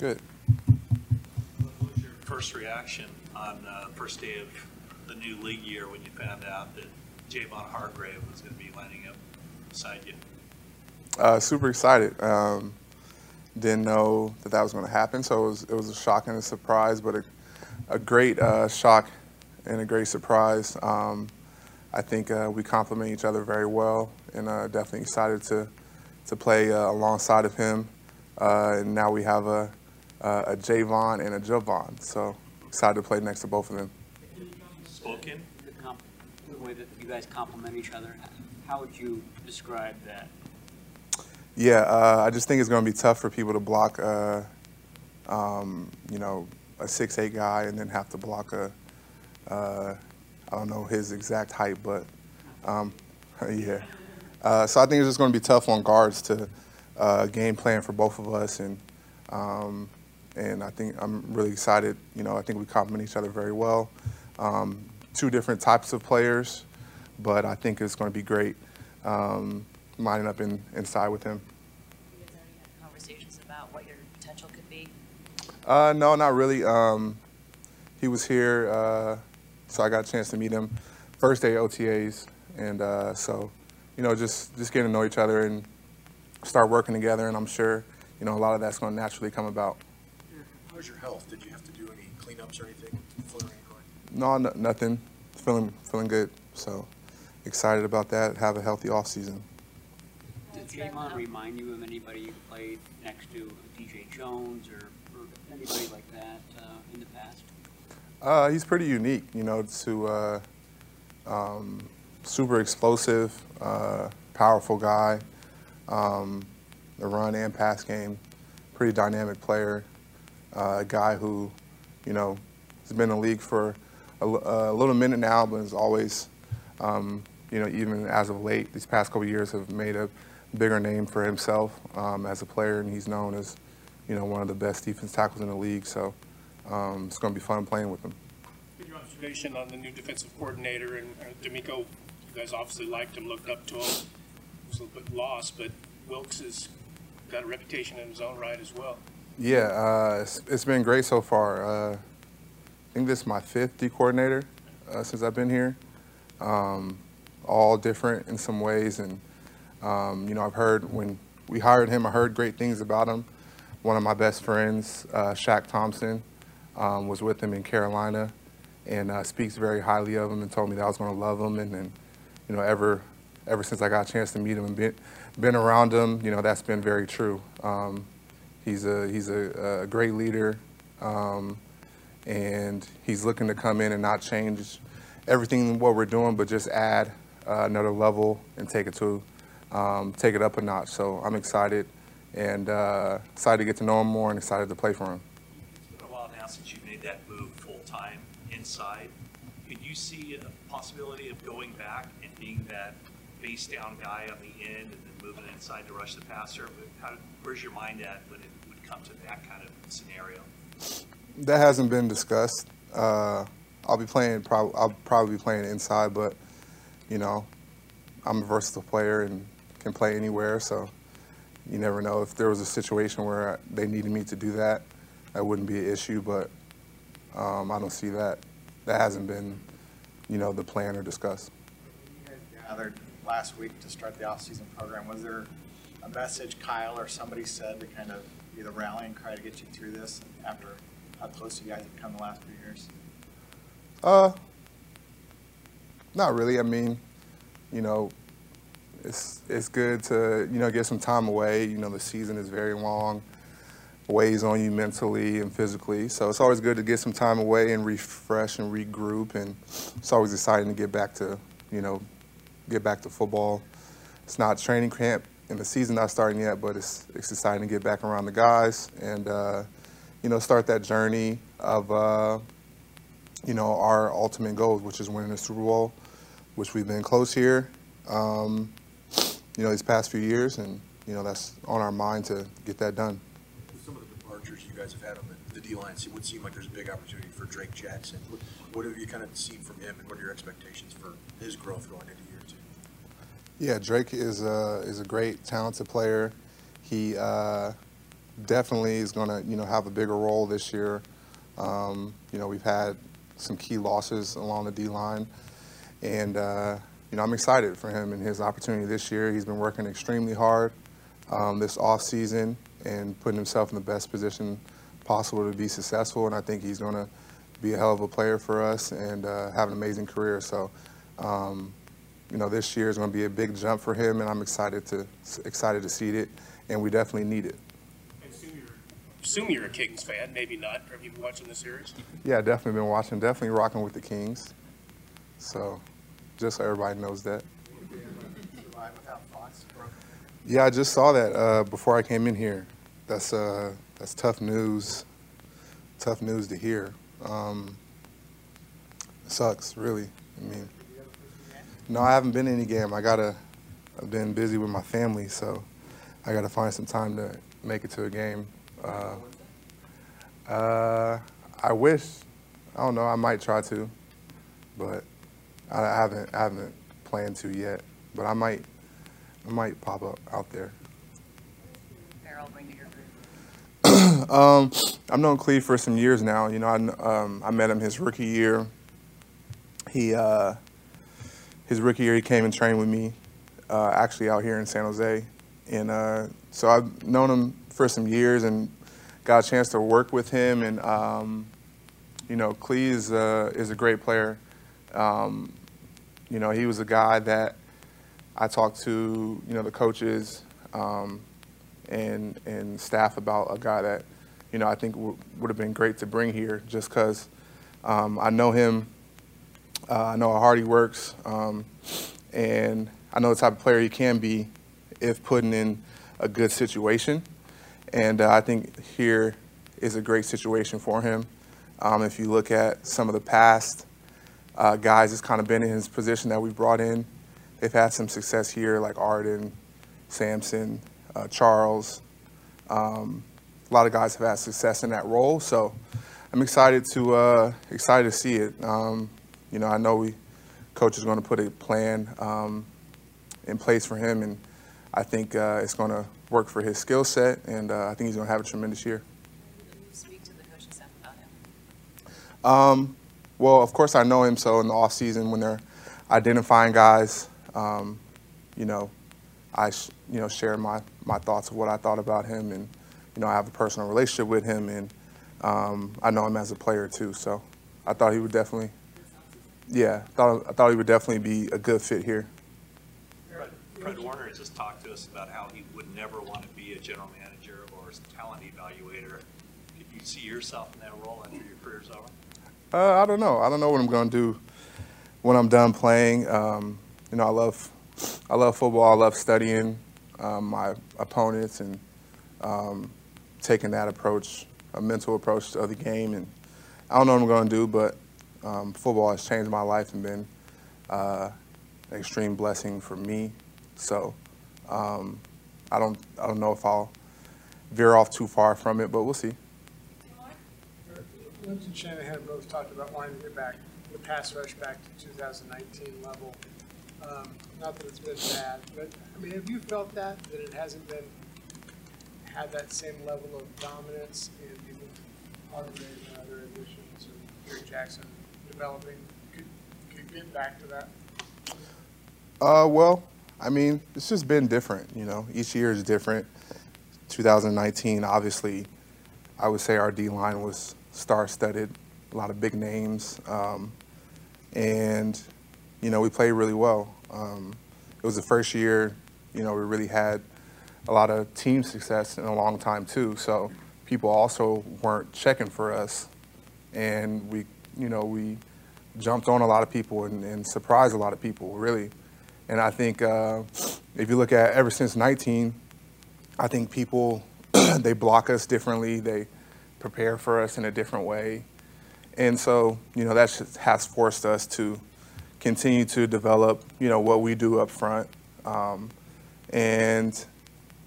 Good. What was your first reaction on uh, first day of the new league year when you found out that Javon Hargrave was going to be lining up beside you? Uh, super excited. Um, didn't know that that was going to happen, so it was, it was a shock and a surprise, but a, a great uh, shock and a great surprise. Um, I think uh, we complement each other very well, and uh, definitely excited to to play uh, alongside of him. Uh, and now we have a, a, a Javon and a Javon, so excited to play next to both of them. Spoken? the comp, the way that you guys complement each other, how would you describe that? Yeah, uh, I just think it's going to be tough for people to block, uh, um, you know, a six eight guy and then have to block a, uh, I don't know his exact height, but um, yeah. Uh, so I think it's just going to be tough on guards to uh, game plan for both of us, and um, and I think I'm really excited. You know, I think we complement each other very well. Um, two different types of players, but I think it's going to be great um, lining up in, inside with him. Conversations about what your potential could be? Uh, no, not really. Um, he was here, uh, so I got a chance to meet him first day OTAs, and uh, so you know, just just getting to know each other and start working together. And I'm sure you know a lot of that's going to naturally come about. How's your health? Did you have to do any cleanups or anything? Foot or ankle? No, no nothing. Feeling feeling good. So excited about that. Have a healthy off season. Did It's Javon um, remind you of anybody you played next to, DJ Jones or, or anybody like that uh, in the past? Uh, he's pretty unique, you know, to uh, um, super explosive, uh, powerful guy, um, the run and pass game, pretty dynamic player, uh, a guy who, you know, has been in the league for a little minute now, but has always, um, you know, even as of late, these past couple years have made a bigger name for himself um, as a player, and he's known as, you know, one of the best defense tackles in the league. So um, it's going to be fun playing with him. Your observation on the new defensive coordinator and uh, DeMeco. You guys obviously liked him, looked up to him. Was a little bit lost, but Wilks has got a reputation in his own right as well. Yeah, uh, it's, it's been great so far. Uh, I think this is my fifth D coordinator uh, since I've been here. Um, all different in some ways, and um, you know, I've heard when we hired him, I heard great things about him. One of my best friends, uh, Shaq Thompson, um, was with him in Carolina, and uh, speaks very highly of him, and told me that I was going to love him, and, and you know, ever ever since I got a chance to meet him and been, been around him, you know, that's been very true. Um, he's a he's a, a great leader, um, and he's looking to come in and not change everything what we're doing, but just add uh, another level and take it to um, take it up a notch. So I'm excited and uh, excited to get to know him more and excited to play for him. It's been a while now since you made that move full-time inside. Could you see a possibility of going back and being that face down guy on the end and then moving inside to rush the passer? But How, where's your mind at when it would come to that kind of scenario? That hasn't been discussed. Uh, I'll be playing. Prob- I'll probably be playing inside, but you know, I'm a versatile player and can play anywhere. So you never know if there was a situation where they needed me to do that, that wouldn't be an issue. But um, I don't see that. That hasn't been, you know, the plan or discussed. You guys gathered last week to start the off-season program. Was there a message Kyle or somebody said to kind of be the rallying cry to get you through this after how close you guys have come the last few years? Uh, not really. I mean, you know, it's it's good to you know get some time away. You know, the season is very long, weighs on you mentally and physically. So it's always good to get some time away and refresh and regroup. And it's always exciting to get back to you know get back to football. It's not training camp and the season not starting yet, but it's it's exciting to get back around the guys and uh, you know start that journey of. Uh, you know, our ultimate goals, which is winning the Super Bowl, which we've been close here, um, you know, these past few years, and you know that's on our mind to get that done. Some of the departures you guys have had on the, the D line, it would seem like there's a big opportunity for Drake Jackson. What, what have you kind of seen from him, and what are your expectations for his growth going into? Yeah, Drake is a is a great, talented player. He uh, definitely is going to, you know, have a bigger role this year. Um, you know, we've had some key losses along the D line, and uh, you know, I'm excited for him and his opportunity this year. He's been working extremely hard um, this off season and putting himself in the best position possible to be successful. And I think he's going to be a hell of a player for us and uh, have an amazing career. So, um, you know, this year is going to be a big jump for him, and I'm excited to excited to see it, and we definitely need it. I assume you're, a Kings fan, maybe not. Have you been watching the series? Yeah, definitely been watching, definitely rocking with the Kings. So, just so everybody knows that. Survive without Fox. Yeah, I just saw that uh, before I came in here. That's uh, that's tough news. Tough news to hear. Um, sucks, really. I mean, no, I haven't been in any game. I gotta. I've been busy with my family, so I gotta find some time to make it to a game. Uh, uh, I wish. I don't know. I might try to, but I haven't. I haven't planned to yet. But I might. I might pop up out there. Ferrell bring to your group? Um, I've known Cleve for some years now. You know, I, um, I met him his rookie year. He, uh, his rookie year, he came and trained with me, uh, actually out here in San Jose. And uh, so I've known him for some years and got a chance to work with him. And, um, you know, Cleve is, uh, is a great player. Um, you know, he was a guy that I talked to, you know, the coaches. Um, and and staff about a guy that you know I think would have been great to bring here just because um, I know him. Uh, I know how hard he works, um, and I know the type of player he can be if put in a good situation. And uh, I think here is a great situation for him. Um, if you look at some of the past uh, guys that's kind of been in his position that we've brought in, they've had some success here, like Arden, Samson, uh, Charles. Um, a lot of guys have had success in that role, so I'm excited to uh, excited to see it. Um, you know, I know we coach is going to put a plan um, in place for him, and I think uh, it's going to work for his skill set, and uh, I think he's going to have a tremendous year. Speak to the coaching staff about him? Um, well, of course, I know him. So in the off season, when they're identifying guys, um, you know, I sh- you know share my my thoughts of what I thought about him, and you know, I have a personal relationship with him, and um, I know him as a player too. So I thought he would definitely, yeah, thought I thought he would definitely be a good fit here. Fred- Fred Warner has just talked to us about how he would never want to be a general manager or a talent evaluator. Could you see yourself in that role after your career's over? Uh, I don't know. I don't know what I'm going to do when I'm done playing. Um, you know, I love, I love football. I love studying um, my opponents and um, taking that approach, a mental approach to the game. And I don't know what I'm going to do, but um, football has changed my life and been uh, an extreme blessing for me. So um, I don't, I don't know if I'll veer off too far from it, but we'll see. And Shanahan both talked about wanting to get back, the pass rush back to 2019 level. Um, Not that it's been bad, but, I mean, have you felt that, that it hasn't been, had that same level of dominance and Hargrave and other additions, Gary Jackson developing, could, could get back to that? Uh, well, I mean, it's just been different. You know, each year is different. 2019, obviously, I would say our D line was star-studded, a lot of big names, um, and you know, we played really well. Um, it was the first year, you know, we really had a lot of team success in a long time too. So people also weren't checking for us, and we, you know, we jumped on a lot of people and, and surprised a lot of people, really. And I think uh, if you look at ever since 19, I think people they block us differently. They prepare for us in a different way, and so you know that has forced us to continue to develop you know what we do up front. Um, and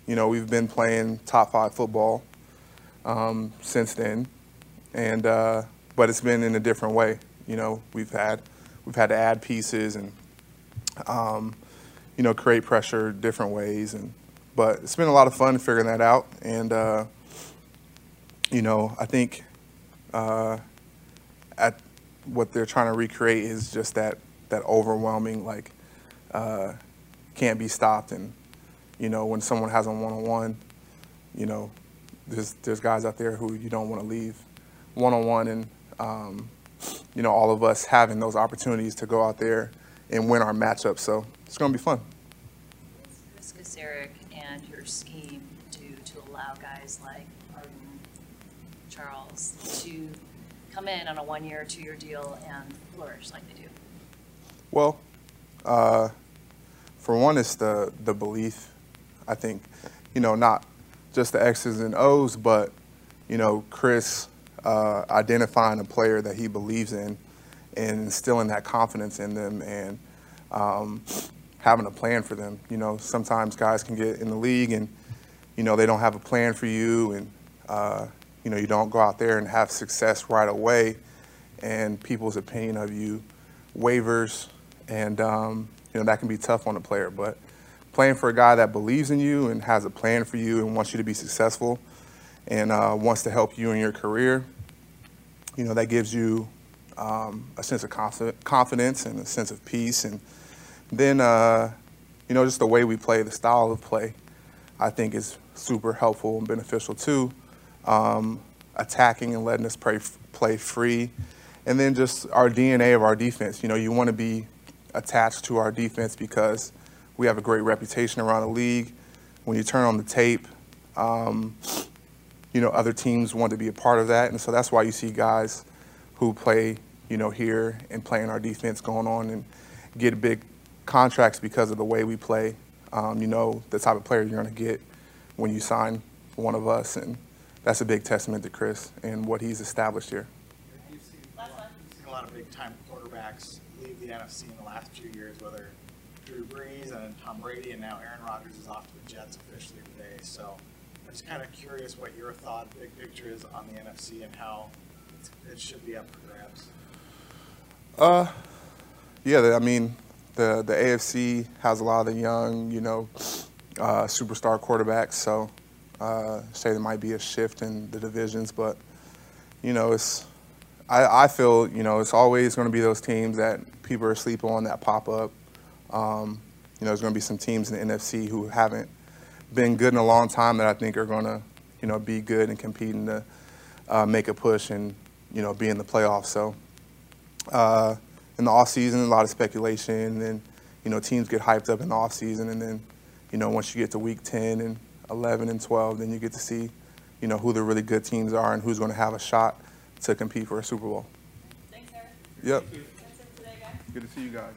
you know we've been playing top five football um, since then, and uh, but it's been in a different way. You know we've had we've had to add pieces and um, you know, create pressure different ways. And but it's been a lot of fun figuring that out. And uh, you know, I think uh, at what they're trying to recreate is just that that overwhelming like uh, can't be stopped and you know when someone has a one-on-one you know there's there's guys out there who you don't want to leave one-on-one and um, you know all of us having those opportunities to go out there and win our matchup so it's going to be fun Kris Kocurek and your scheme to, to allow guys like Arden, Charles to come in on a one-year, two-year deal and flourish like they do? Well, uh, for one, it's the the belief. I think, you know, not just the X's and O's, but you know, Kris uh, identifying a player that he believes in and instilling that confidence in them and um, having a plan for them. You know, sometimes guys can get in the league and you know they don't have a plan for you and uh, you know you don't go out there and have success right away and people's opinion of you wavers and um, you know that can be tough on a player but playing for a guy that believes in you and has a plan for you and wants you to be successful and uh, wants to help you in your career you know that gives you um, a sense of confi- confidence and a sense of peace and then uh, you know just the way we play the style of play I think is super helpful and beneficial too. Um, attacking and letting us play, play free. And then just our DNA of our defense. You know, you want to be attached to our defense because we have a great reputation around the league. When you turn on the tape, um, you know, other teams want to be a part of that. And so that's why you see guys who play, you know, here and playing our defense going on and get big contracts because of the way we play um, you know the type of player you're going to get when you sign one of us, and that's a big testament to Kris and what he's established here. You've seen, you've seen a lot of big-time quarterbacks leave the NFC in the last few years, whether Drew Brees and Tom Brady, and now Aaron Rodgers is off to the Jets officially today. So just kind of curious what your thought, big picture is on the NFC and how it should be up for grabs. Uh, yeah, I mean, the the AFC has a lot of young, you know, uh, superstar quarterbacks. So, uh, say there might be a shift in the divisions, but you know, it's I, I feel you know it's always going to be those teams that people are asleep on that pop up. Um, you know, there's going to be some teams in the NFC who haven't been good in a long time that I think are going to you know be good and competing to uh, make a push and you know be in the playoffs. So. Uh, in the off season, a lot of speculation, and you know teams get hyped up in the off season, and then you know once you get to week 10 and 11 and 12, then you get to see you know who the really good teams are and who's going to have a shot to compete for a Super Bowl. Thanks, Arik. Yep. That's it today, guys. Good to see you guys.